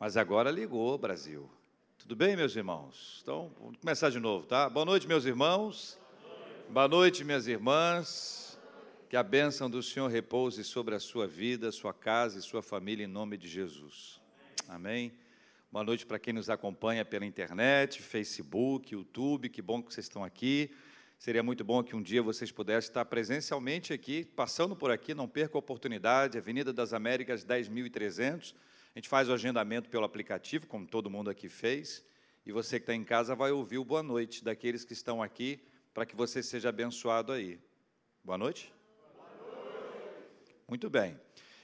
Mas agora ligou, Brasil. Tudo bem, meus irmãos? Então, vamos começar de novo, tá? Boa noite, meus irmãos. Boa noite, minhas irmãs. Que a bênção do Senhor repouse sobre a sua vida, sua casa e sua família, em nome de Jesus. Amém. Boa noite para quem nos acompanha pela internet, Facebook, YouTube. Que bom que vocês estão aqui. Seria muito bom que um dia vocês pudessem estar presencialmente aqui, passando por aqui, não perca a oportunidade, Avenida das Américas 10.300 a gente faz o agendamento pelo aplicativo, como todo mundo aqui fez, e você que está em casa vai ouvir o boa noite daqueles que estão aqui, para que você seja abençoado aí. Boa noite? Muito bem.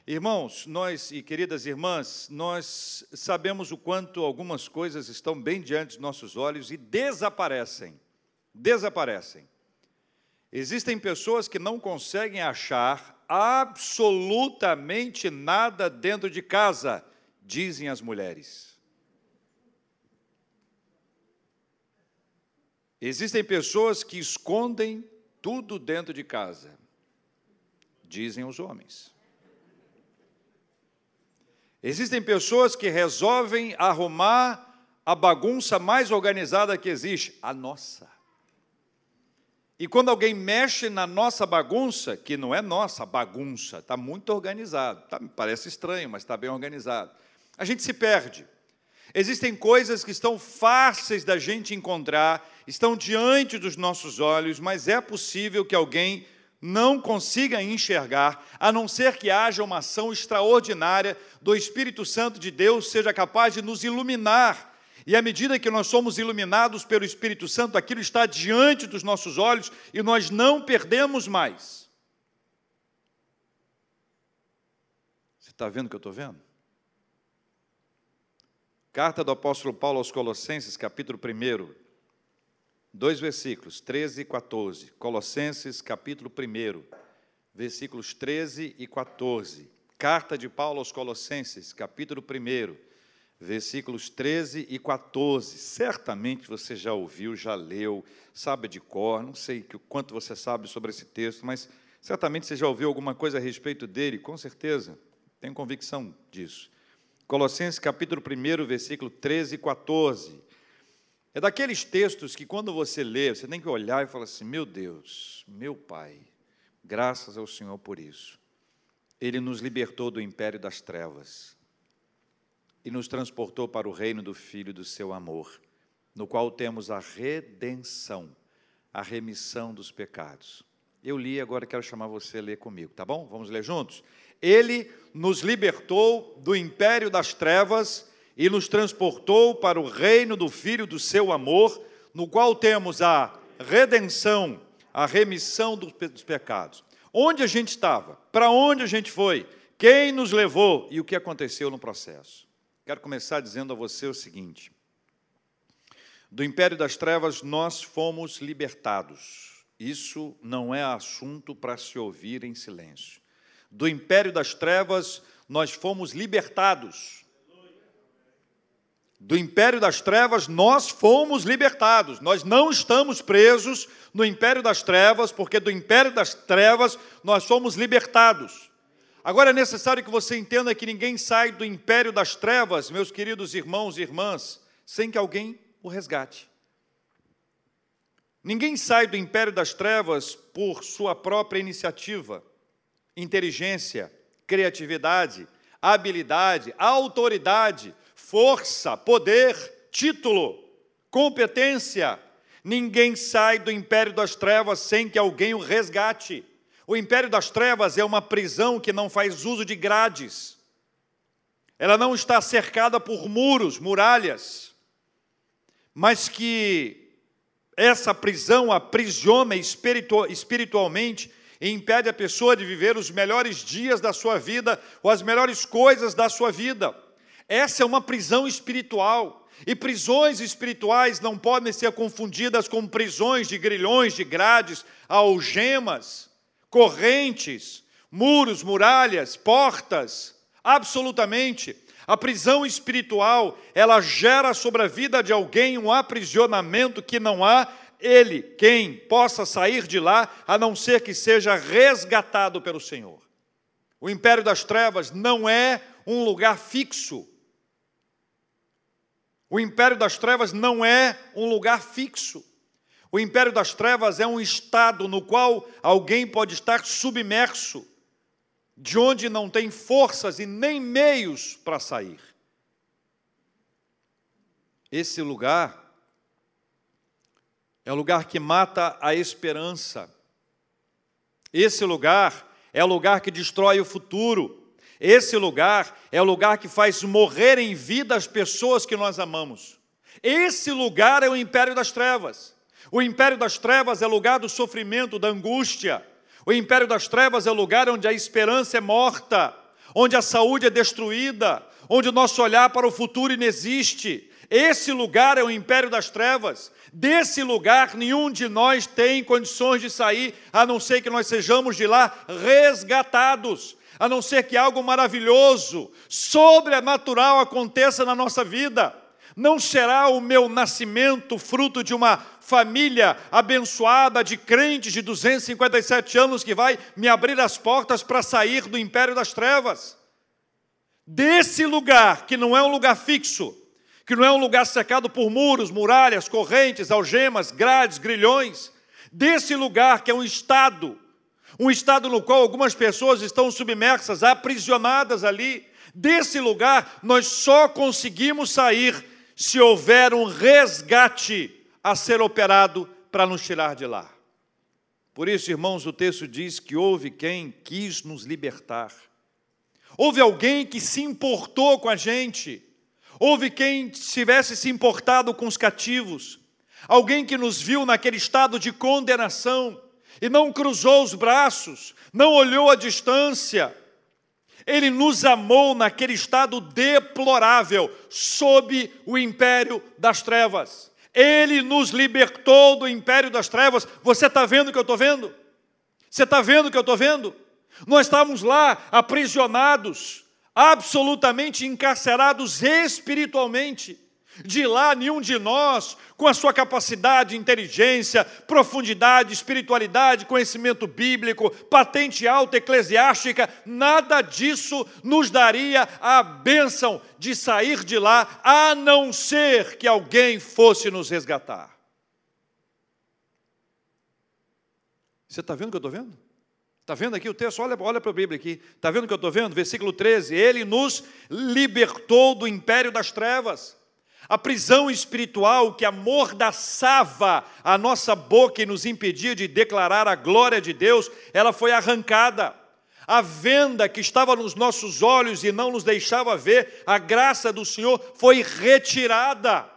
Irmãos, nós e queridas irmãs, nós sabemos o quanto algumas coisas estão bem diante dos nossos olhos e desaparecem. Desaparecem. Existem pessoas que não conseguem achar absolutamente nada dentro de casa dizem as mulheres. Existem pessoas que escondem tudo dentro de casa, dizem os homens. Existem pessoas que resolvem arrumar a bagunça mais organizada que existe, a nossa. E quando alguém mexe na nossa bagunça, que não é nossa bagunça, está muito organizado, tá, parece estranho, mas está bem organizado a gente se perde. Existem coisas que estão fáceis da gente encontrar, estão diante dos nossos olhos, mas é possível que alguém não consiga enxergar, a não ser que haja uma ação extraordinária do Espírito Santo de Deus, seja capaz de nos iluminar. E à medida que nós somos iluminados pelo Espírito Santo, aquilo está diante dos nossos olhos e nós não perdemos mais. Você está vendo o que eu estou vendo? Carta do apóstolo Paulo aos Colossenses, capítulo 1, dois versículos, 13 e 14. Colossenses, capítulo 1, versículos 13 e 14. Carta de Paulo aos Colossenses, capítulo 1, versículos 13 e 14. Certamente você já ouviu, já leu, sabe de cor, não sei o quanto você sabe sobre esse texto, mas certamente você já ouviu alguma coisa a respeito dele, com certeza, tenho convicção disso. Colossenses capítulo 1, versículo 13 e 14. É daqueles textos que quando você lê, você tem que olhar e falar assim: meu Deus, meu Pai, graças ao Senhor por isso. Ele nos libertou do império das trevas e nos transportou para o reino do Filho do seu amor, no qual temos a redenção, a remissão dos pecados. Eu li, agora quero chamar você a ler comigo, tá bom? Vamos ler juntos? Ele nos libertou do império das trevas e nos transportou para o reino do Filho do seu amor, no qual temos a redenção, a remissão dos pecados. Onde a gente estava? Para onde a gente foi? Quem nos levou e o que aconteceu no processo? Quero começar dizendo a você o seguinte: do império das trevas nós fomos libertados. Isso não é assunto para se ouvir em silêncio do império das trevas, nós fomos libertados. Do império das trevas, nós fomos libertados. Nós não estamos presos no império das trevas, porque do império das trevas nós fomos libertados. Agora é necessário que você entenda que ninguém sai do império das trevas, meus queridos irmãos e irmãs, sem que alguém o resgate. Ninguém sai do império das trevas por sua própria iniciativa inteligência, criatividade, habilidade, autoridade, força, poder, título, competência. Ninguém sai do império das trevas sem que alguém o resgate. O império das trevas é uma prisão que não faz uso de grades. Ela não está cercada por muros, muralhas, mas que essa prisão aprisiona espiritualmente e impede a pessoa de viver os melhores dias da sua vida ou as melhores coisas da sua vida. Essa é uma prisão espiritual. E prisões espirituais não podem ser confundidas com prisões de grilhões, de grades, algemas, correntes, muros, muralhas, portas. Absolutamente. A prisão espiritual, ela gera sobre a vida de alguém um aprisionamento que não há ele quem possa sair de lá, a não ser que seja resgatado pelo Senhor. O império das trevas não é um lugar fixo. O império das trevas não é um lugar fixo. O império das trevas é um estado no qual alguém pode estar submerso, de onde não tem forças e nem meios para sair. Esse lugar é o lugar que mata a esperança. Esse lugar é o lugar que destrói o futuro. Esse lugar é o lugar que faz morrer em vida as pessoas que nós amamos. Esse lugar é o império das trevas. O império das trevas é lugar do sofrimento, da angústia. O império das trevas é lugar onde a esperança é morta, onde a saúde é destruída, onde o nosso olhar para o futuro inexiste. Esse lugar é o império das trevas. Desse lugar, nenhum de nós tem condições de sair, a não ser que nós sejamos de lá resgatados a não ser que algo maravilhoso, sobrenatural aconteça na nossa vida. Não será o meu nascimento fruto de uma família abençoada de crentes de 257 anos que vai me abrir as portas para sair do império das trevas. Desse lugar, que não é um lugar fixo, que não é um lugar cercado por muros, muralhas, correntes, algemas, grades, grilhões, desse lugar que é um estado um estado no qual algumas pessoas estão submersas, aprisionadas ali. Desse lugar, nós só conseguimos sair se houver um resgate a ser operado para nos tirar de lá. Por isso, irmãos, o texto diz que houve quem quis nos libertar. Houve alguém que se importou com a gente. Houve quem tivesse se importado com os cativos. Alguém que nos viu naquele estado de condenação e não cruzou os braços, não olhou à distância. Ele nos amou naquele estado deplorável, sob o império das trevas. Ele nos libertou do império das trevas. Você está vendo o que eu estou vendo? Você está vendo o que eu estou vendo? Nós estávamos lá aprisionados, absolutamente encarcerados espiritualmente. De lá, nenhum de nós, com a sua capacidade, inteligência, profundidade, espiritualidade, conhecimento bíblico, patente alta eclesiástica, nada disso nos daria a bênção de sair de lá, a não ser que alguém fosse nos resgatar. Você está vendo o que eu estou vendo? Está vendo aqui o texto? Olha, olha para a Bíblia aqui. Está vendo o que eu estou vendo? Versículo 13. Ele nos libertou do império das trevas a prisão espiritual que amordaçava a nossa boca e nos impedia de declarar a glória de Deus, ela foi arrancada. A venda que estava nos nossos olhos e não nos deixava ver a graça do Senhor foi retirada.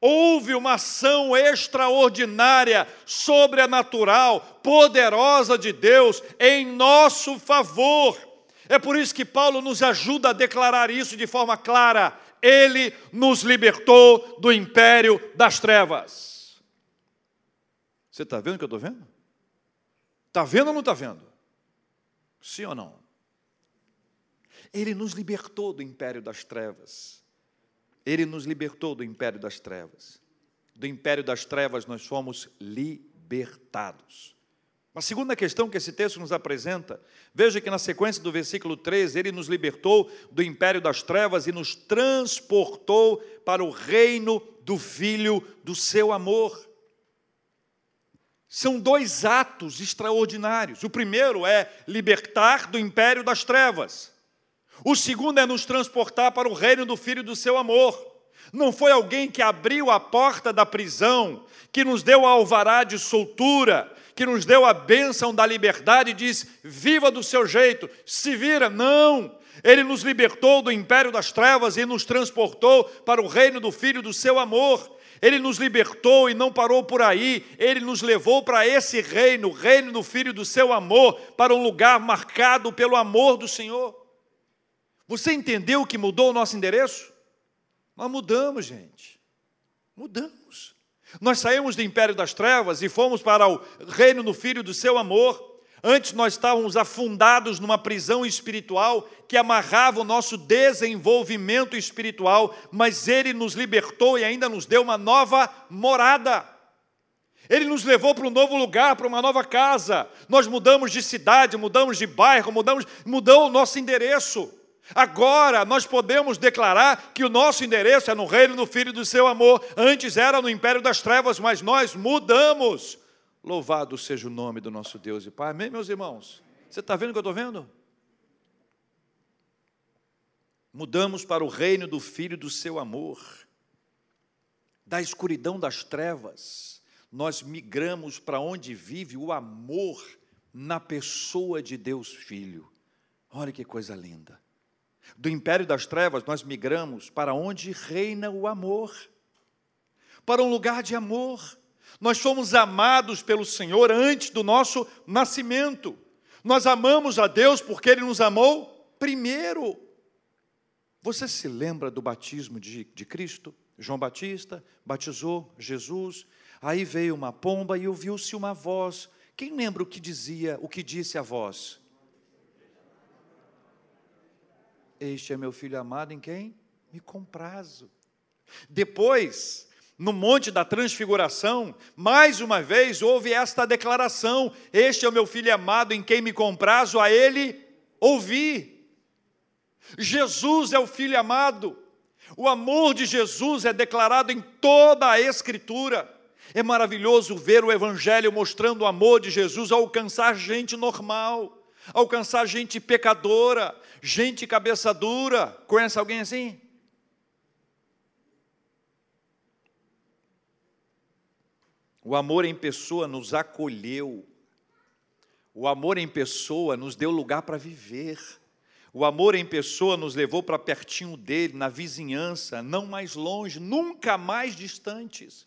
Houve uma ação extraordinária, sobrenatural, poderosa de Deus em nosso favor. É por isso que Paulo nos ajuda a declarar isso de forma clara. Ele nos libertou do império das trevas. Você está vendo o que eu estou vendo? Está vendo ou não está vendo? Sim ou não? Ele nos libertou do império das trevas. Ele nos libertou do império das trevas. Do império das trevas nós fomos libertados. A segunda questão que esse texto nos apresenta, veja que na sequência do versículo 13, ele nos libertou do império das trevas e nos transportou para o reino do Filho do seu amor. São dois atos extraordinários. O primeiro é libertar do império das trevas. O segundo é nos transportar para o reino do Filho do seu amor. Não foi alguém que abriu a porta da prisão, que nos deu a alvará de soltura, que nos deu a bênção da liberdade, diz: viva do seu jeito, se vira. Não! Ele nos libertou do império das trevas e nos transportou para o reino do Filho do seu amor. Ele nos libertou e não parou por aí, ele nos levou para esse reino, o reino do Filho do seu amor, para um lugar marcado pelo amor do Senhor. Você entendeu que mudou o nosso endereço? Nós mudamos, gente. Mudamos. Nós saímos do império das trevas e fomos para o reino do Filho do seu amor. Antes nós estávamos afundados numa prisão espiritual que amarrava o nosso desenvolvimento espiritual, mas Ele nos libertou e ainda nos deu uma nova morada. Ele nos levou para um novo lugar, para uma nova casa. Nós mudamos de cidade, mudamos de bairro, mudamos, mudou o nosso endereço. Agora nós podemos declarar que o nosso endereço é no reino do Filho do seu amor. Antes era no império das trevas, mas nós mudamos. Louvado seja o nome do nosso Deus e Pai. Amém, meus irmãos? Você está vendo o que eu estou vendo? Mudamos para o reino do Filho do seu amor. Da escuridão das trevas, nós migramos para onde vive o amor na pessoa de Deus Filho. Olha que coisa linda. Do império das trevas, nós migramos para onde reina o amor, para um lugar de amor. Nós fomos amados pelo Senhor antes do nosso nascimento. Nós amamos a Deus porque Ele nos amou primeiro. Você se lembra do batismo de, de Cristo? João Batista batizou Jesus, aí veio uma pomba e ouviu-se uma voz. Quem lembra o que dizia, o que disse a voz? Este é meu filho amado em quem? Me comprazo. Depois, no Monte da Transfiguração, mais uma vez houve esta declaração: Este é o meu filho amado em quem me comprazo, a ele ouvi. Jesus é o filho amado. O amor de Jesus é declarado em toda a Escritura. É maravilhoso ver o Evangelho mostrando o amor de Jesus alcançar gente normal alcançar gente pecadora, gente cabeça dura. Conhece alguém assim? O amor em pessoa nos acolheu. O amor em pessoa nos deu lugar para viver. O amor em pessoa nos levou para pertinho dele, na vizinhança, não mais longe, nunca mais distantes.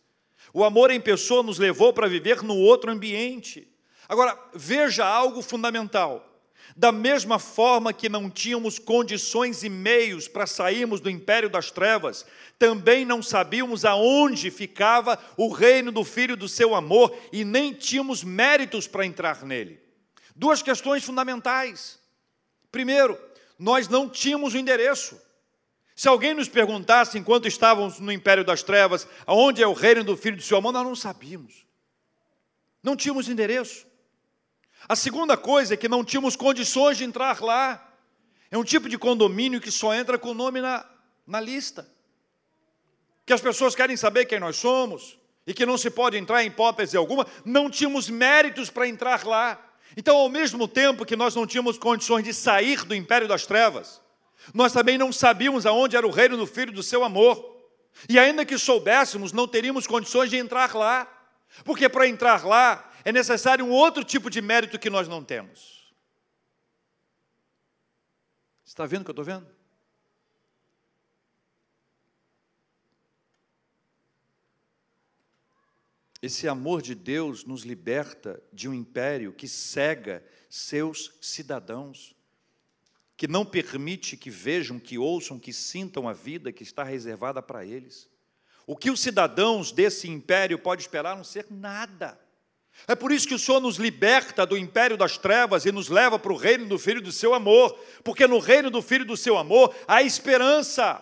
O amor em pessoa nos levou para viver no outro ambiente. Agora, veja algo fundamental. Da mesma forma que não tínhamos condições e meios para sairmos do império das trevas, também não sabíamos aonde ficava o reino do Filho do seu amor e nem tínhamos méritos para entrar nele. Duas questões fundamentais. Primeiro, nós não tínhamos o endereço. Se alguém nos perguntasse, enquanto estávamos no império das trevas, aonde é o reino do Filho do seu amor, nós não sabíamos. Não tínhamos endereço. A segunda coisa é que não tínhamos condições de entrar lá. É um tipo de condomínio que só entra com o nome na, na lista. Que as pessoas querem saber quem nós somos e que não se pode entrar em hipótese alguma. Não tínhamos méritos para entrar lá. Então, ao mesmo tempo que nós não tínhamos condições de sair do império das trevas, nós também não sabíamos aonde era o reino do Filho do seu amor. E ainda que soubéssemos, não teríamos condições de entrar lá. Porque para entrar lá, é necessário um outro tipo de mérito que nós não temos. Está vendo o que eu estou vendo? Esse amor de Deus nos liberta de um império que cega seus cidadãos, que não permite que vejam, que ouçam, que sintam a vida que está reservada para eles. O que os cidadãos desse império podem esperar não ser nada. É por isso que o Senhor nos liberta do império das trevas e nos leva para o reino do Filho do seu amor, porque no reino do Filho do seu amor há esperança,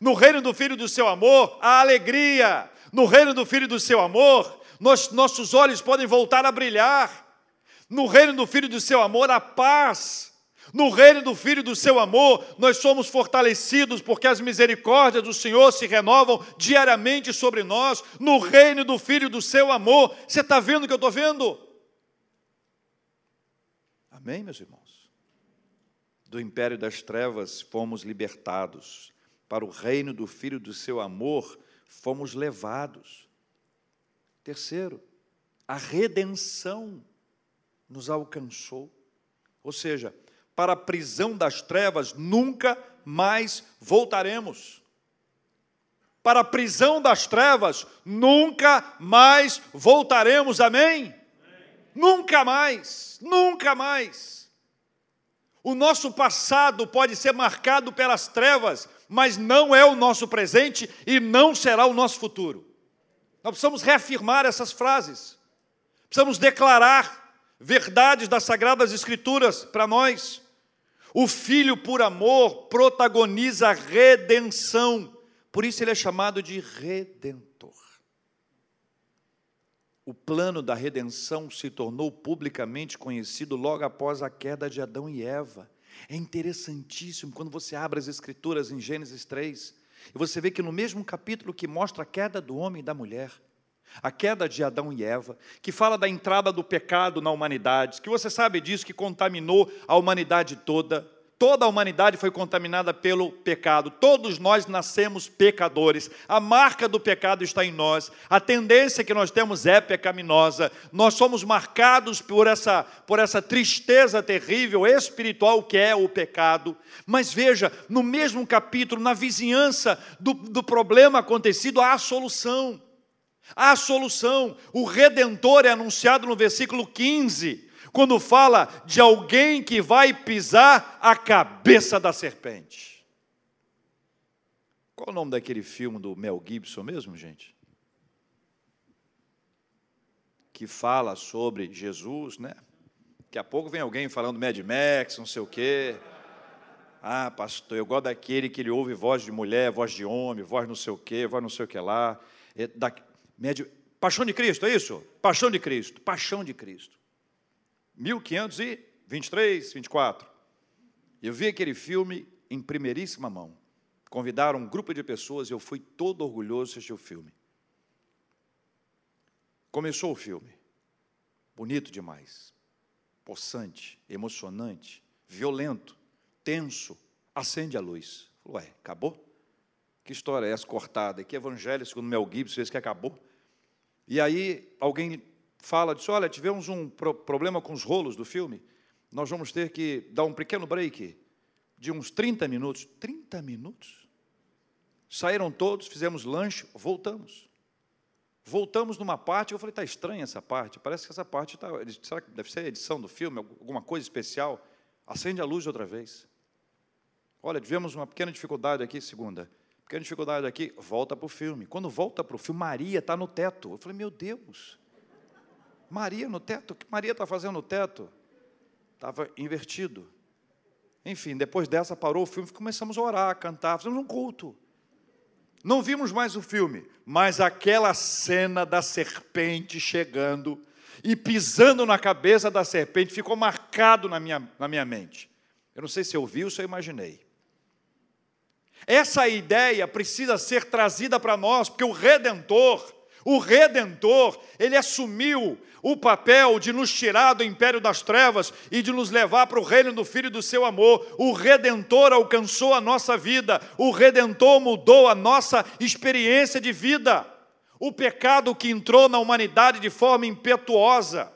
no reino do Filho do seu amor há alegria, no reino do Filho do seu amor nós, nossos olhos podem voltar a brilhar, no reino do Filho do seu amor há paz, no reino do Filho do seu amor, nós somos fortalecidos porque as misericórdias do Senhor se renovam diariamente sobre nós. No reino do Filho do seu amor, você está vendo o que eu estou vendo? Amém, meus irmãos? Do império das trevas fomos libertados, para o reino do Filho do seu amor fomos levados. Terceiro, a redenção nos alcançou. Ou seja, para a prisão das trevas, nunca mais voltaremos. Para a prisão das trevas, nunca mais voltaremos, amém? amém? Nunca mais, nunca mais. O nosso passado pode ser marcado pelas trevas, mas não é o nosso presente e não será o nosso futuro. Nós precisamos reafirmar essas frases, precisamos declarar verdades das Sagradas Escrituras para nós. O filho, por amor, protagoniza a redenção. Por isso ele é chamado de redentor. O plano da redenção se tornou publicamente conhecido logo após a queda de Adão e Eva. É interessantíssimo quando você abre as Escrituras em Gênesis 3 e você vê que no mesmo capítulo que mostra a queda do homem e da mulher, a queda de Adão e Eva, que fala da entrada do pecado na humanidade, que você sabe disso, que contaminou a humanidade toda. Toda a humanidade foi contaminada pelo pecado. Todos nós nascemos pecadores. A marca do pecado está em nós. A tendência que nós temos é pecaminosa. Nós somos marcados por essa, por essa tristeza terrível espiritual que é o pecado. Mas veja, no mesmo capítulo, na vizinhança do, do problema acontecido, há a solução. A solução. O redentor é anunciado no versículo 15 quando fala de alguém que vai pisar a cabeça da serpente. Qual o nome daquele filme do Mel Gibson mesmo, gente? Que fala sobre Jesus, né? Daqui a pouco vem alguém falando Mad Max, não sei o quê. Ah, pastor, eu gosto daquele que ele ouve voz de mulher, voz de homem, voz não sei o quê, voz não sei o que lá. É da, Paixão de Cristo, é isso? Paixão de Cristo, paixão de Cristo. 1523, 24. Eu vi aquele filme em primeiríssima mão. Convidaram um grupo de pessoas e eu fui todo orgulhoso assistir o filme. Começou o filme. Bonito demais. Possante, emocionante, violento, tenso. Acende a luz. Ué, acabou? Que história é essa cortada? Que evangelho, segundo Mel Gibson, fez que acabou? E aí alguém fala, diz, olha, tivemos um pro problema com os rolos do filme, nós vamos ter que dar um pequeno break de uns 30 minutos. 30 minutos? Saíram todos, fizemos lanche, voltamos. Voltamos numa parte, eu falei, está estranha essa parte, parece que essa parte está. Será que deve ser a edição do filme, alguma coisa especial? Acende a luz outra vez. Olha, tivemos uma pequena dificuldade aqui, segunda. Pequena dificuldade aqui, volta para o filme. Quando volta para o filme, Maria está no teto. Eu falei, meu Deus, Maria no teto, o que Maria está fazendo no teto? Estava invertido. Enfim, depois dessa parou o filme, começamos a orar, a cantar, fizemos um culto. Não vimos mais o filme, mas aquela cena da serpente chegando e pisando na cabeça da serpente ficou marcado na minha, na minha mente. Eu não sei se eu vi ou se eu imaginei. Essa ideia precisa ser trazida para nós, porque o Redentor, o Redentor, ele assumiu o papel de nos tirar do império das trevas e de nos levar para o reino do Filho do seu amor. O Redentor alcançou a nossa vida, o Redentor mudou a nossa experiência de vida. O pecado que entrou na humanidade de forma impetuosa,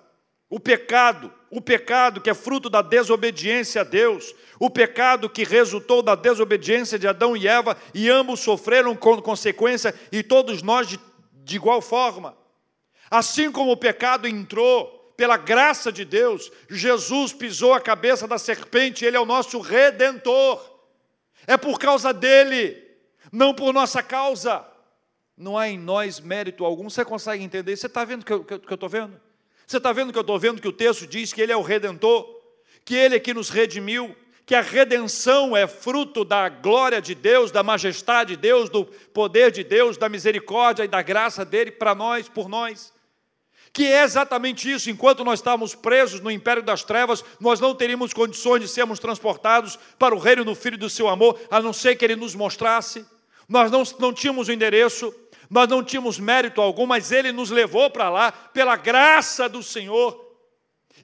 o pecado, o pecado que é fruto da desobediência a Deus, o pecado que resultou da desobediência de Adão e Eva, e ambos sofreram com consequência, e todos nós de de igual forma. Assim como o pecado entrou pela graça de Deus, Jesus pisou a cabeça da serpente, ele é o nosso redentor. É por causa dele, não por nossa causa. Não há em nós mérito algum. Você consegue entender? Você está vendo o que eu estou vendo? Você está vendo que eu estou vendo que o texto diz que ele é o redentor, que ele é que nos redimiu, que a redenção é fruto da glória de Deus, da majestade de Deus, do poder de Deus, da misericórdia e da graça dele para nós, por nós. Que é exatamente isso, enquanto nós estávamos presos no império das trevas, nós não teríamos condições de sermos transportados para o reino do Filho do seu amor, a não ser que ele nos mostrasse. Nós não, não tínhamos o endereço, nós não tínhamos mérito algum, mas ele nos levou para lá pela graça do Senhor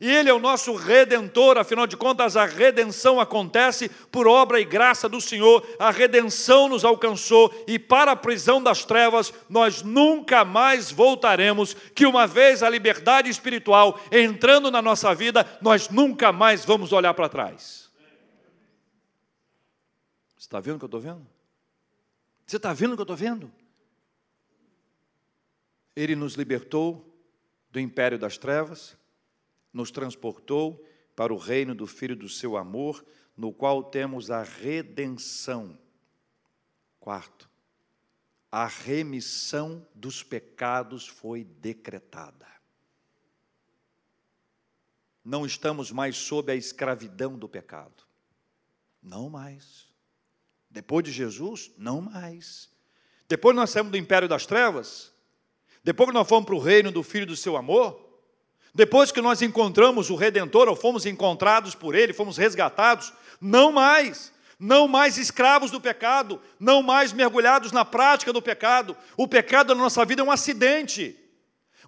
e Ele é o nosso redentor, afinal de contas, a redenção acontece por obra e graça do Senhor, a redenção nos alcançou e para a prisão das trevas nós nunca mais voltaremos. Que uma vez a liberdade espiritual entrando na nossa vida, nós nunca mais vamos olhar para trás. Você está vendo o que eu estou vendo? Você está vendo o que eu estou vendo? Ele nos libertou do império das trevas nos transportou para o reino do Filho do seu amor, no qual temos a redenção. Quarto, a remissão dos pecados foi decretada. Não estamos mais sob a escravidão do pecado. Não mais. Depois de Jesus, não mais. Depois nós saímos do império das trevas, depois que nós fomos para o reino do Filho do seu amor, depois que nós encontramos o Redentor, ou fomos encontrados por Ele, fomos resgatados, Não mais. Não mais escravos do pecado, não mais mergulhados na prática do pecado. O pecado na nossa vida é um acidente,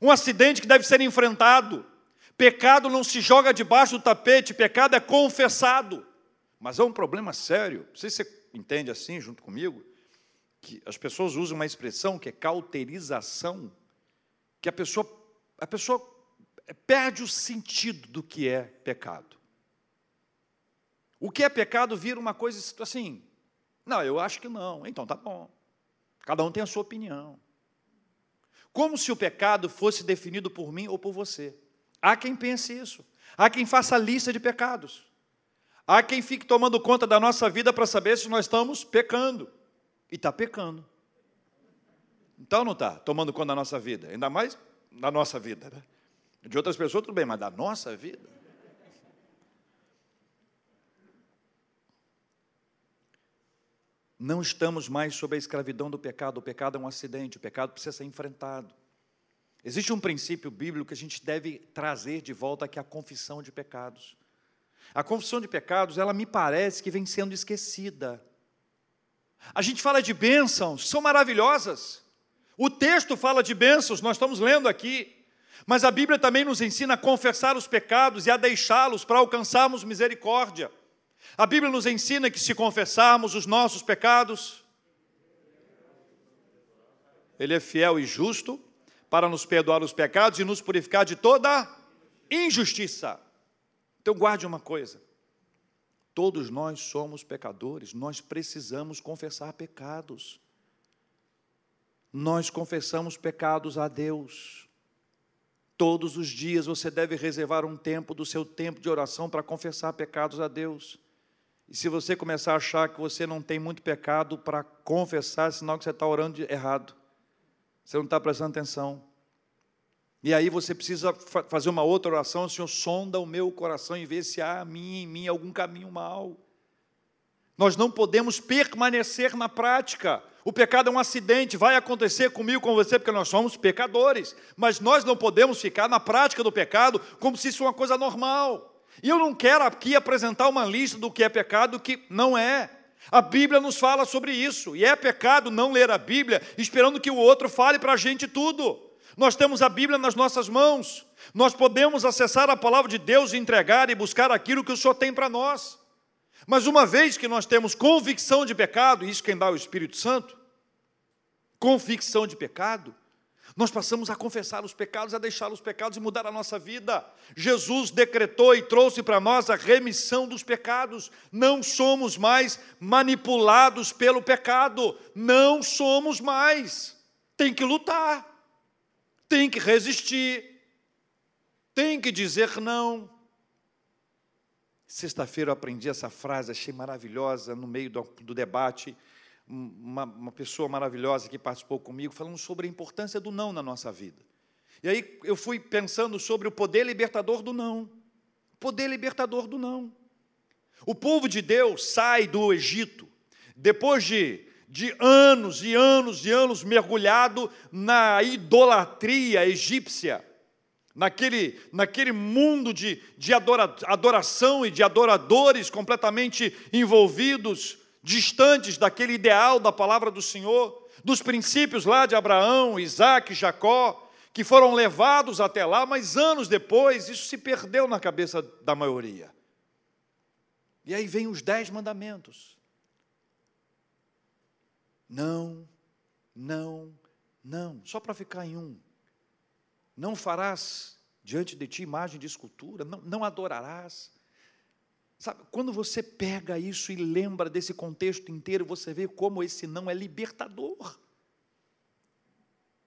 um acidente que deve ser enfrentado. Pecado não se joga debaixo do tapete, pecado é confessado. Mas é um problema sério. Não sei se você entende assim junto comigo, que as pessoas usam uma expressão que é cauterização, que a pessoa, a pessoa perde o sentido do que é pecado. O que é pecado vira uma coisa assim, não, eu acho que não, então tá bom. Cada um tem a sua opinião. Como se o pecado fosse definido por mim ou por você. Há quem pense isso. Há quem faça lista de pecados. Há quem fique tomando conta da nossa vida para saber se nós estamos pecando. E está pecando. Então não está tomando conta da nossa vida. Ainda mais da nossa vida. Né? De outras pessoas, tudo bem, mas da nossa vida. Não estamos mais sob a escravidão do pecado. O pecado é um acidente, o pecado precisa ser enfrentado. Existe um princípio bíblico que a gente deve trazer de volta, que é a confissão de pecados. A confissão de pecados, ela me parece que vem sendo esquecida. A gente fala de bênçãos, são maravilhosas. O texto fala de bênçãos, nós estamos lendo aqui. Mas a Bíblia também nos ensina a confessar os pecados e a deixá-los para alcançarmos misericórdia. A Bíblia nos ensina que se confessarmos os nossos pecados, Ele é fiel e justo para nos perdoar os pecados e nos purificar de toda injustiça. Então, guarde uma coisa: todos nós somos pecadores, nós precisamos confessar pecados. Nós confessamos pecados a Deus. Todos os dias você deve reservar um tempo do seu tempo de oração para confessar pecados a Deus. E se você começar a achar que você não tem muito pecado para confessar, é sinal que você está orando errado. Você não está prestando atenção. E aí você precisa fazer uma outra oração, Senhor, sonda o meu coração e vê se há mim, em mim algum caminho mal. Nós não podemos permanecer na prática. O pecado é um acidente, vai acontecer comigo, com você, porque nós somos pecadores. Mas nós não podemos ficar na prática do pecado como se isso fosse uma coisa normal. E eu não quero aqui apresentar uma lista do que é pecado e do que não é. A Bíblia nos fala sobre isso. E é pecado não ler a Bíblia esperando que o outro fale para a gente tudo. Nós temos a Bíblia nas nossas mãos. Nós podemos acessar a palavra de Deus e entregar e buscar aquilo que o Senhor tem para nós. Mas uma vez que nós temos convicção de pecado, isso quem dá é o Espírito Santo, convicção de pecado, nós passamos a confessar os pecados, a deixar os pecados e mudar a nossa vida. Jesus decretou e trouxe para nós a remissão dos pecados. Não somos mais manipulados pelo pecado. Não somos mais. Tem que lutar. Tem que resistir. Tem que dizer não. Sexta-feira eu aprendi essa frase, achei maravilhosa no meio do, do debate uma, uma pessoa maravilhosa que participou comigo, falando sobre a importância do não na nossa vida. E aí eu fui pensando sobre o poder libertador do não. Poder libertador do não. O povo de Deus sai do Egito, depois de, de anos e anos e anos mergulhado na idolatria egípcia, naquele, naquele mundo de, de adora, adoração e de adoradores completamente envolvidos distantes daquele ideal da palavra do Senhor, dos princípios lá de Abraão, Isaac, Jacó, que foram levados até lá, mas anos depois isso se perdeu na cabeça da maioria. E aí vem os dez mandamentos. Não, não, não, só para ficar em um. Não farás diante de ti imagem de escultura, não, não adorarás, Sabe, quando você pega isso e lembra desse contexto inteiro, você vê como esse não é libertador.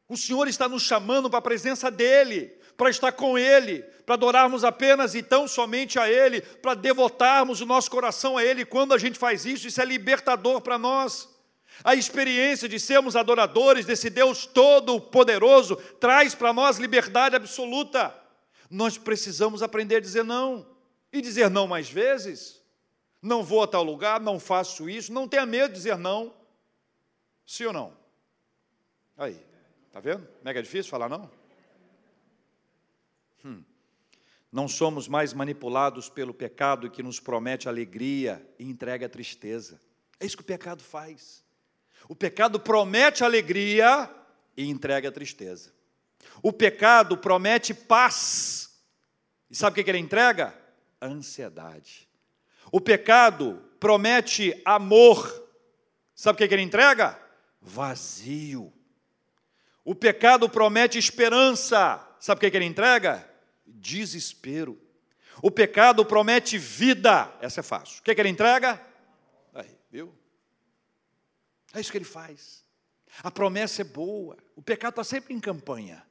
O Senhor está nos chamando para a presença dEle, para estar com Ele, para adorarmos apenas e tão somente a Ele, para devotarmos o nosso coração a Ele. Quando a gente faz isso, isso é libertador para nós. A experiência de sermos adoradores desse Deus todo-poderoso traz para nós liberdade absoluta. Nós precisamos aprender a dizer não e dizer não mais vezes. Não vou a tal lugar, não faço isso, não tenha medo de dizer não. Sim ou não? Aí, tá vendo? Mega difícil falar não? Hum. Não somos mais manipulados pelo pecado que nos promete alegria e entrega tristeza. É isso que o pecado faz. O pecado promete alegria e entrega tristeza. O pecado promete paz. E sabe o que ele entrega? Ansiedade. O pecado promete amor. Sabe o que ele entrega? Vazio. O pecado promete esperança. Sabe o que ele entrega? Desespero. O pecado promete vida. Essa é fácil. O que ele entrega? Aí, viu? É isso que ele faz. A promessa é boa. O pecado está sempre em campanha.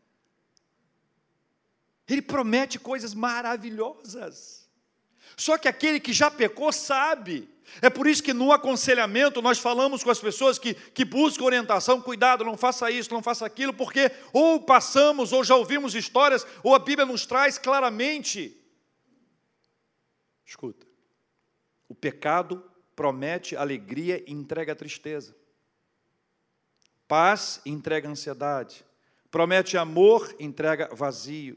Ele promete coisas maravilhosas. Só que aquele que já pecou sabe. É por isso que no aconselhamento nós falamos com as pessoas que, que buscam orientação, cuidado, não faça isso, não faça aquilo, porque ou passamos, ou já ouvimos histórias, ou a Bíblia nos traz claramente. Escuta, o pecado promete alegria e entrega tristeza. Paz entrega ansiedade. Promete amor, entrega vazio.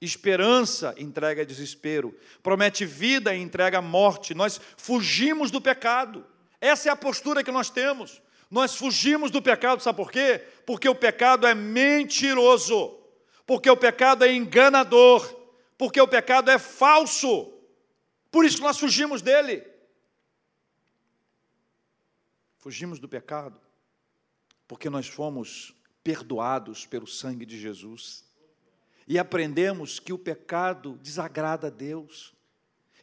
Esperança entrega desespero. Promete vida e entrega morte. Nós fugimos do pecado. Essa é a postura que nós temos. Nós fugimos do pecado, sabe por quê? Porque o pecado é mentiroso. Porque o pecado é enganador. Porque o pecado é falso. Por isso nós fugimos dele. Fugimos do pecado porque nós fomos perdoados pelo sangue de Jesus e aprendemos que o pecado desagrada a Deus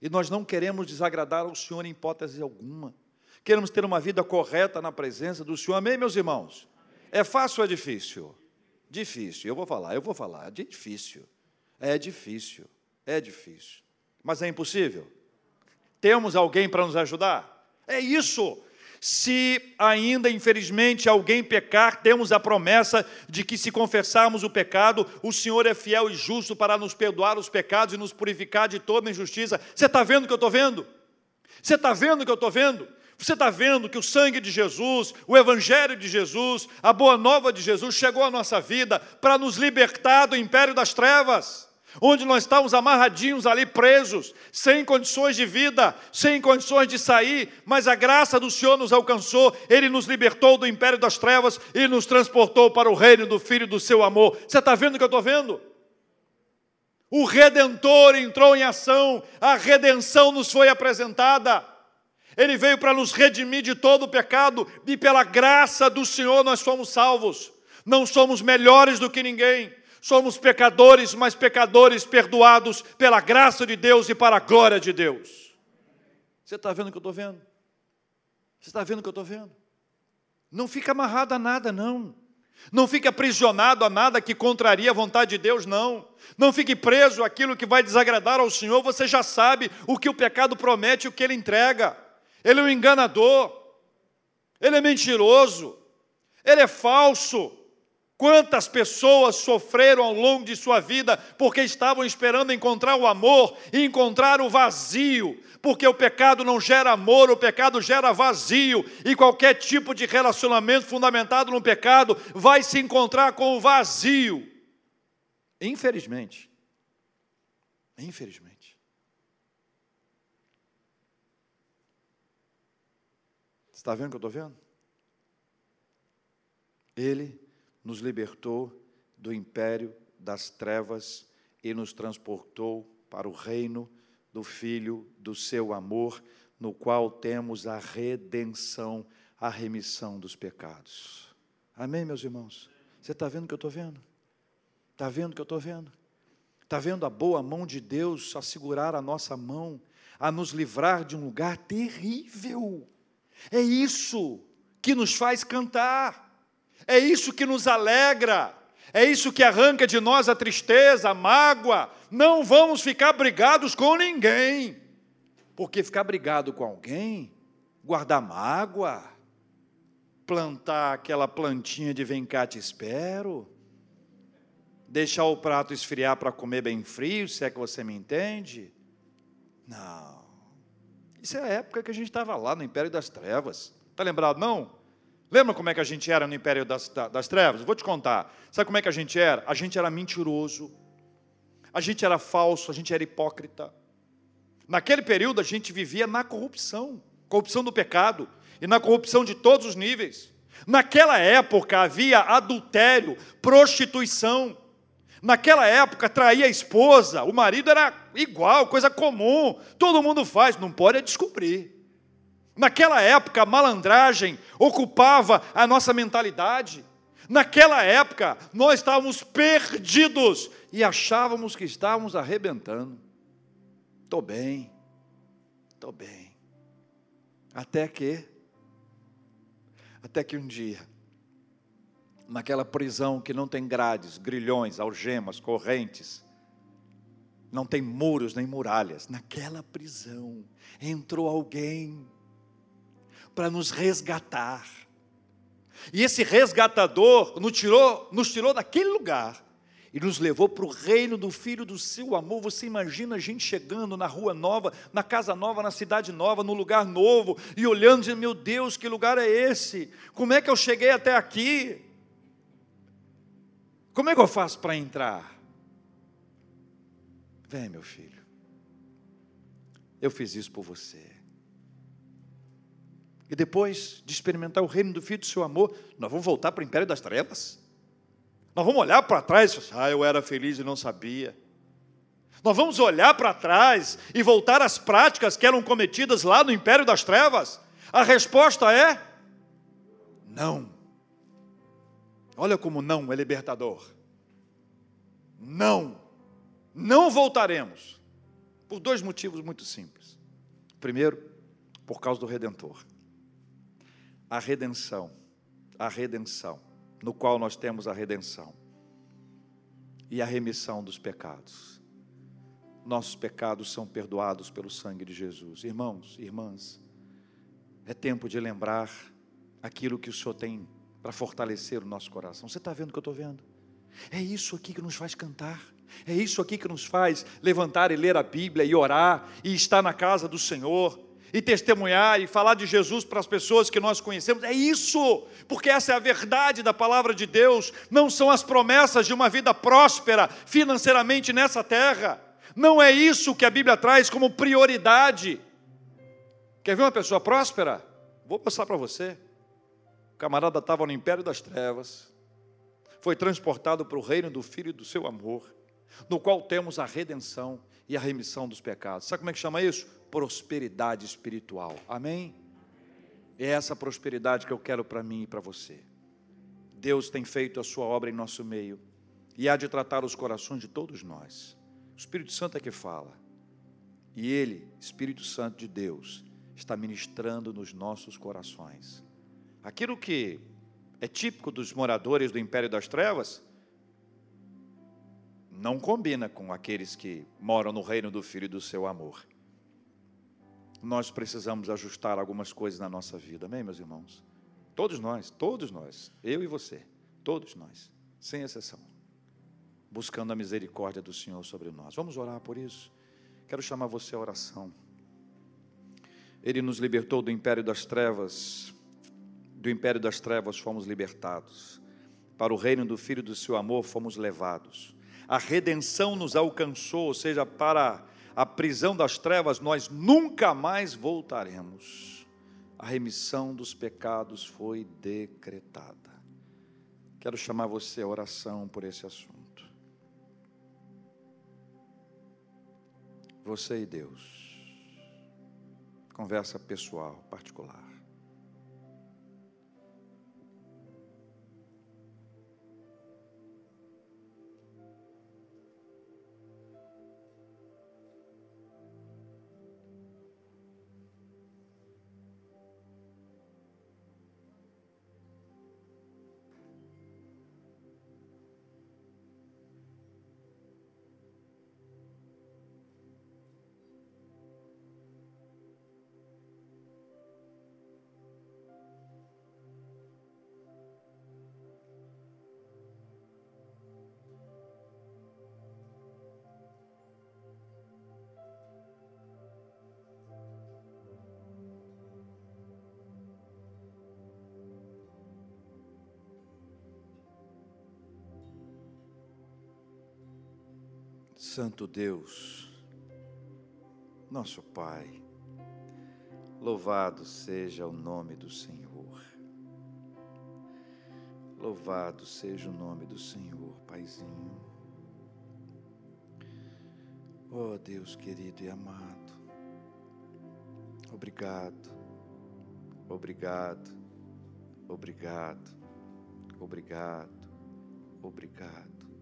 e nós não queremos desagradar ao Senhor em hipótese alguma. Queremos ter uma vida correta na presença do Senhor. Amém, meus irmãos? É fácil ou é difícil? Difícil. Eu vou falar, eu vou falar. É difícil. É difícil. É difícil. Mas é impossível. Temos alguém para nos ajudar? É isso. Se ainda, infelizmente, alguém pecar, temos a promessa de que, se confessarmos o pecado, o Senhor é fiel e justo para nos perdoar os pecados e nos purificar de toda injustiça. Você está vendo o que eu estou vendo? Você está vendo o que eu estou vendo? Você está vendo que o sangue de Jesus, o Evangelho de Jesus, a boa nova de Jesus chegou à nossa vida para nos libertar do império das trevas onde nós estávamos amarradinhos ali, presos, sem condições de vida, sem condições de sair, mas a graça do Senhor nos alcançou, Ele nos libertou do império das trevas e nos transportou para o reino do Filho do seu amor. Você está vendo o que eu estou vendo? O Redentor entrou em ação, a redenção nos foi apresentada. Ele veio para nos redimir de todo o pecado e pela graça do Senhor nós fomos salvos. Não somos melhores do que ninguém, Somos pecadores, mas pecadores perdoados pela graça de Deus e para a glória de Deus. Você está vendo o que eu estou vendo? Você está vendo o que eu estou vendo? Não fica amarrado a nada, não. Não fique aprisionado a nada que contraria a vontade de Deus, não. Não fique preso àquilo que vai desagradar ao Senhor. Você já sabe o que o pecado promete e o que ele entrega. Ele é um enganador, ele é mentiroso, ele é falso. Quantas pessoas sofreram ao longo de sua vida porque estavam esperando encontrar o amor e encontrar o vazio, porque o pecado não gera amor, o pecado gera vazio, e qualquer tipo de relacionamento fundamentado no pecado vai se encontrar com o vazio. Infelizmente. Infelizmente. Você está vendo o que eu estou vendo? Ele nos libertou do império das trevas e nos transportou para o reino do Filho do seu amor, no qual temos a redenção, a remissão dos pecados. Amém, meus irmãos? Você está vendo o que eu estou vendo? Está vendo o que eu estou vendo? Está vendo a boa mão de Deus a segurar a nossa mão, a nos livrar de um lugar terrível? É isso que nos faz cantar. É isso que nos alegra, é isso que arranca de nós a tristeza, a mágoa. Não vamos ficar brigados com ninguém, porque ficar brigado com alguém, guardar mágoa, plantar aquela plantinha de vem cá te espero, deixar o prato esfriar para comer bem frio, se é que você me entende. Não. Isso é a época que a gente estava lá no Império das Trevas. Está lembrado, não? Lembra como é que a gente era no império das, das trevas? Vou te contar. Sabe como é que a gente era? A gente era mentiroso. a gente era falso, a gente era hipócrita. Naquele período a gente vivia na corrupção, corrupção do pecado e na corrupção de todos os níveis. Naquela época havia adultério, prostituição. Naquela época traía a esposa, o marido era igual, coisa comum, todo mundo faz, não pode descobrir. Naquela época a malandragem ocupava a nossa mentalidade. Naquela época nós estávamos perdidos e achávamos que estávamos arrebentando. Estou bem, estou bem. Até que até que um dia, naquela prisão que não tem grades, grilhões, algemas, correntes, não tem muros nem muralhas, naquela prisão entrou alguém para nos resgatar. E esse resgatador nos tirou, nos tirou daquele lugar e nos levou para o reino do Filho do seu amor. Você imagina a gente chegando na rua nova, na casa nova, na cidade nova, no lugar novo, e olhando e dizendo: Meu Deus, que lugar é esse? Como é que eu cheguei até aqui? Como é que eu faço para entrar? Vem, meu filho, eu fiz isso por você. E depois de experimentar o reino do Filho do seu amor, nós vamos voltar para o império das trevas? Nós vamos olhar para trás e ah, eu era feliz e não sabia. Nós vamos olhar para trás e voltar às práticas que eram cometidas lá no império das trevas? A resposta é não. Olha como não é libertador. Não. Não voltaremos. Por dois motivos muito simples. Primeiro, por causa do redentor. A redenção. A redenção no qual nós temos a redenção e a remissão dos pecados. Nossos pecados são perdoados pelo sangue de Jesus. Irmãos, irmãs, é tempo de lembrar aquilo que o Senhor tem para fortalecer o nosso coração. Você está vendo o que eu estou vendo? É isso aqui que nos faz cantar. É isso aqui que nos faz levantar e ler a Bíblia e orar e estar na casa do Senhor e testemunhar e falar de Jesus para as pessoas que nós conhecemos. É isso, porque essa é a verdade da palavra de Deus, não são as promessas de uma vida próspera financeiramente nessa terra. Não é isso que a Bíblia traz como prioridade. Quer ver uma pessoa próspera? Vou mostrar para você. O camarada estava no império das trevas, foi transportado para o reino do Filho e do seu amor, no qual temos a redenção e a remissão dos pecados. Sabe como é que chama isso? prosperidade espiritual. Amém? É essa prosperidade que eu quero para mim e para você. Deus tem feito a sua obra em nosso meio e há de tratar os corações de todos nós. O Espírito Santo é que fala. E ele, Espírito Santo de Deus, está ministrando nos nossos corações. Aquilo que é típico dos moradores do império das trevas, não combina com aqueles que moram no reino do Filho e do seu amor nós precisamos ajustar algumas coisas na nossa vida, amém, meus irmãos? Todos nós, todos nós, eu e você, todos nós, sem exceção, buscando a misericórdia do Senhor sobre nós. Vamos orar por isso? Quero chamar você à oração. Ele nos libertou do império das trevas, do império das trevas fomos libertados, para o reino do Filho do seu amor fomos levados. A redenção nos alcançou, ou seja, para a prisão das trevas, nós nunca mais voltaremos. A remissão dos pecados foi decretada. Quero chamar você à oração por esse assunto. Você e Deus. Conversa pessoal, particular. Santo Deus, nosso Pai, louvado seja o nome do Senhor. Louvado seja o nome do Senhor, Paizinho. Oh Deus querido e amado, obrigado, obrigado, obrigado, obrigado, obrigado.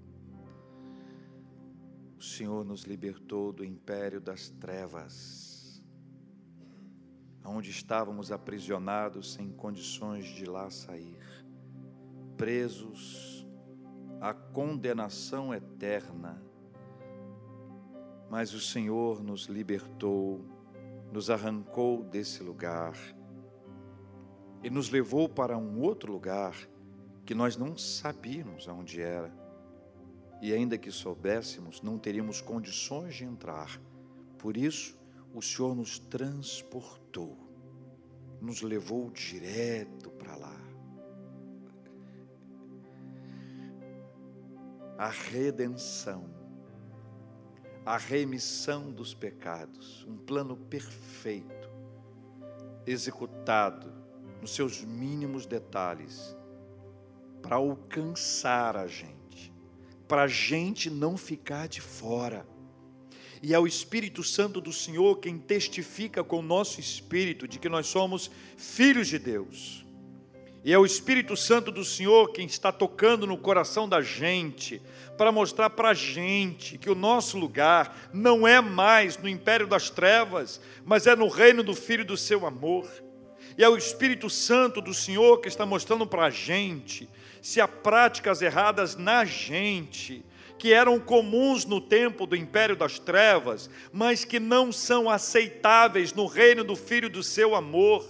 O Senhor nos libertou do império das trevas, onde estávamos aprisionados sem condições de lá sair, presos à condenação eterna. Mas o Senhor nos libertou, nos arrancou desse lugar e nos levou para um outro lugar que nós não sabíamos aonde era e ainda que soubéssemos, não teríamos condições de entrar. Por isso, o Senhor nos transportou, nos levou direto para lá. A redenção, a remissão dos pecados, um plano perfeito, executado nos seus mínimos detalhes, para alcançar a gente para a gente não ficar de fora. E é o Espírito Santo do Senhor quem testifica com o nosso espírito de que nós somos filhos de Deus. E é o Espírito Santo do Senhor quem está tocando no coração da gente, para mostrar para a gente que o nosso lugar não é mais no império das trevas, mas é no reino do Filho do seu amor. E é o Espírito Santo do Senhor que está mostrando para a gente se há práticas erradas na gente, que eram comuns no tempo do império das trevas, mas que não são aceitáveis no reino do Filho do seu amor.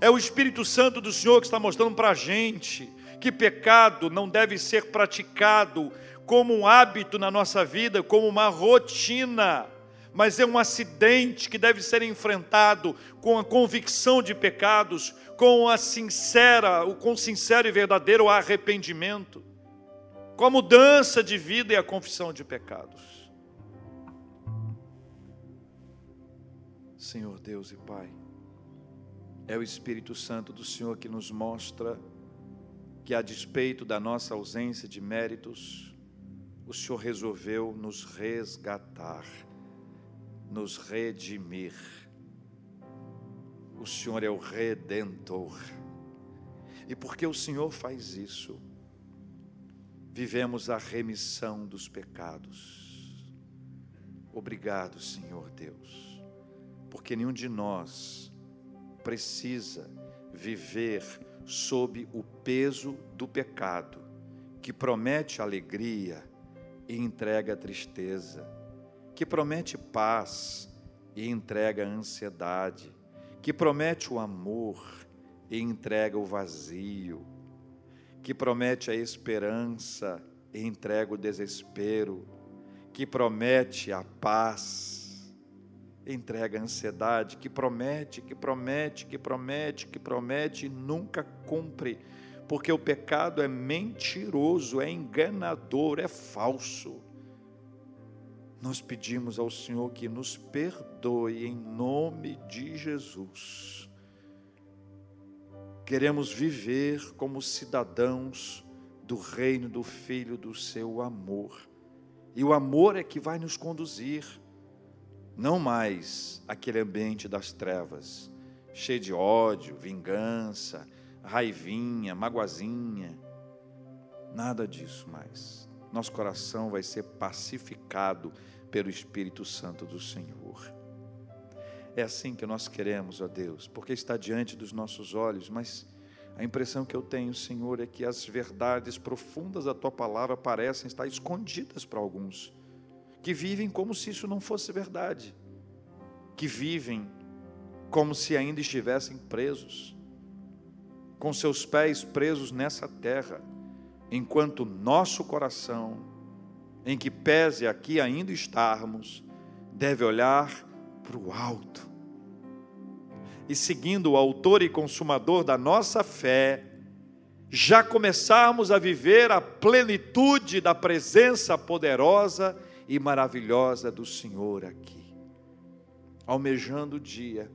É o Espírito Santo do Senhor que está mostrando para a gente que pecado não deve ser praticado como um hábito na nossa vida, como uma rotina mas é um acidente que deve ser enfrentado com a convicção de pecados, com a sincera, com sincero e verdadeiro arrependimento, com a mudança de vida e a confissão de pecados. Senhor Deus e Pai, é o Espírito Santo do Senhor que nos mostra que, a despeito da nossa ausência de méritos, o Senhor resolveu nos resgatar nos redimir. O Senhor é o redentor. E porque o Senhor faz isso, vivemos a remissão dos pecados. Obrigado, Senhor Deus, porque nenhum de nós precisa viver sob o peso do pecado, que promete alegria e entrega tristeza que promete paz e entrega ansiedade, que promete o amor e entrega o vazio, que promete a esperança e entrega o desespero, que promete a paz, entrega a ansiedade, que promete, que promete, que promete, que promete e nunca cumpre, porque o pecado é mentiroso, é enganador, é falso nós pedimos ao Senhor que nos perdoe em nome de Jesus. Queremos viver como cidadãos do reino do Filho do seu amor. E o amor é que vai nos conduzir, não mais aquele ambiente das trevas, cheio de ódio, vingança, raivinha, magoazinha. Nada disso mais. Nosso coração vai ser pacificado pelo Espírito Santo do Senhor. É assim que nós queremos, ó Deus, porque está diante dos nossos olhos, mas a impressão que eu tenho, Senhor, é que as verdades profundas da tua palavra parecem estar escondidas para alguns, que vivem como se isso não fosse verdade, que vivem como se ainda estivessem presos, com seus pés presos nessa terra, enquanto nosso coração em que pese aqui ainda estarmos, deve olhar para o alto. E seguindo o autor e consumador da nossa fé, já começarmos a viver a plenitude da presença poderosa e maravilhosa do Senhor aqui, almejando o dia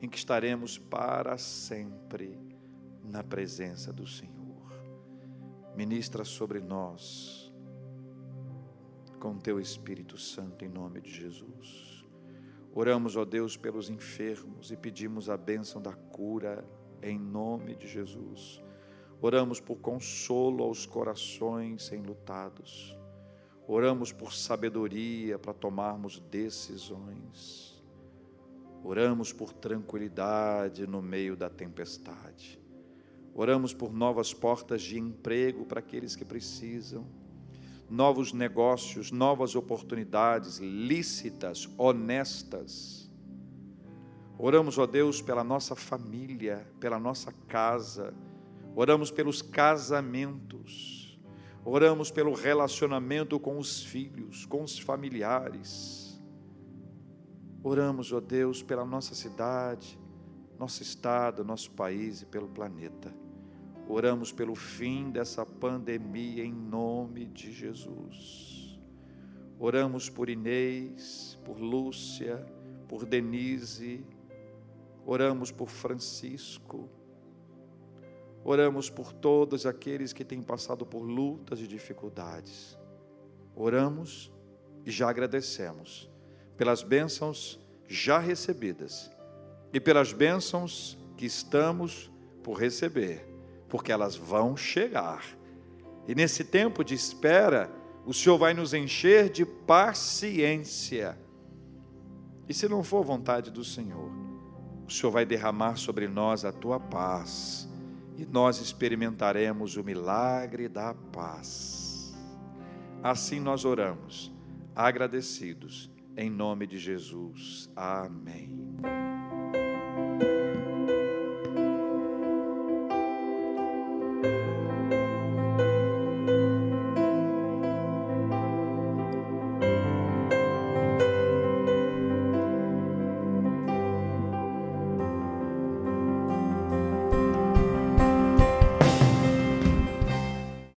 em que estaremos para sempre na presença do Senhor. Ministra sobre nós com teu Espírito Santo em nome de Jesus. Oramos, ó Deus, pelos enfermos e pedimos a bênção da cura em nome de Jesus. Oramos por consolo aos corações enlutados. Oramos por sabedoria para tomarmos decisões. Oramos por tranquilidade no meio da tempestade. Oramos por novas portas de emprego para aqueles que precisam, novos negócios, novas oportunidades lícitas, honestas. Oramos, ó Deus, pela nossa família, pela nossa casa, oramos pelos casamentos, oramos pelo relacionamento com os filhos, com os familiares. Oramos, ó Deus, pela nossa cidade, nosso estado, nosso país e pelo planeta. Oramos pelo fim dessa pandemia em nome de Jesus. Oramos por Inês, por Lúcia, por Denise. Oramos por Francisco. Oramos por todos aqueles que têm passado por lutas e dificuldades. Oramos e já agradecemos pelas bênçãos já recebidas e pelas bênçãos que estamos por receber, porque elas vão chegar. E nesse tempo de espera, o Senhor vai nos encher de paciência. E se não for vontade do Senhor, o Senhor vai derramar sobre nós a tua paz, e nós experimentaremos o milagre da paz. Assim nós oramos, agradecidos, em nome de Jesus. Amém.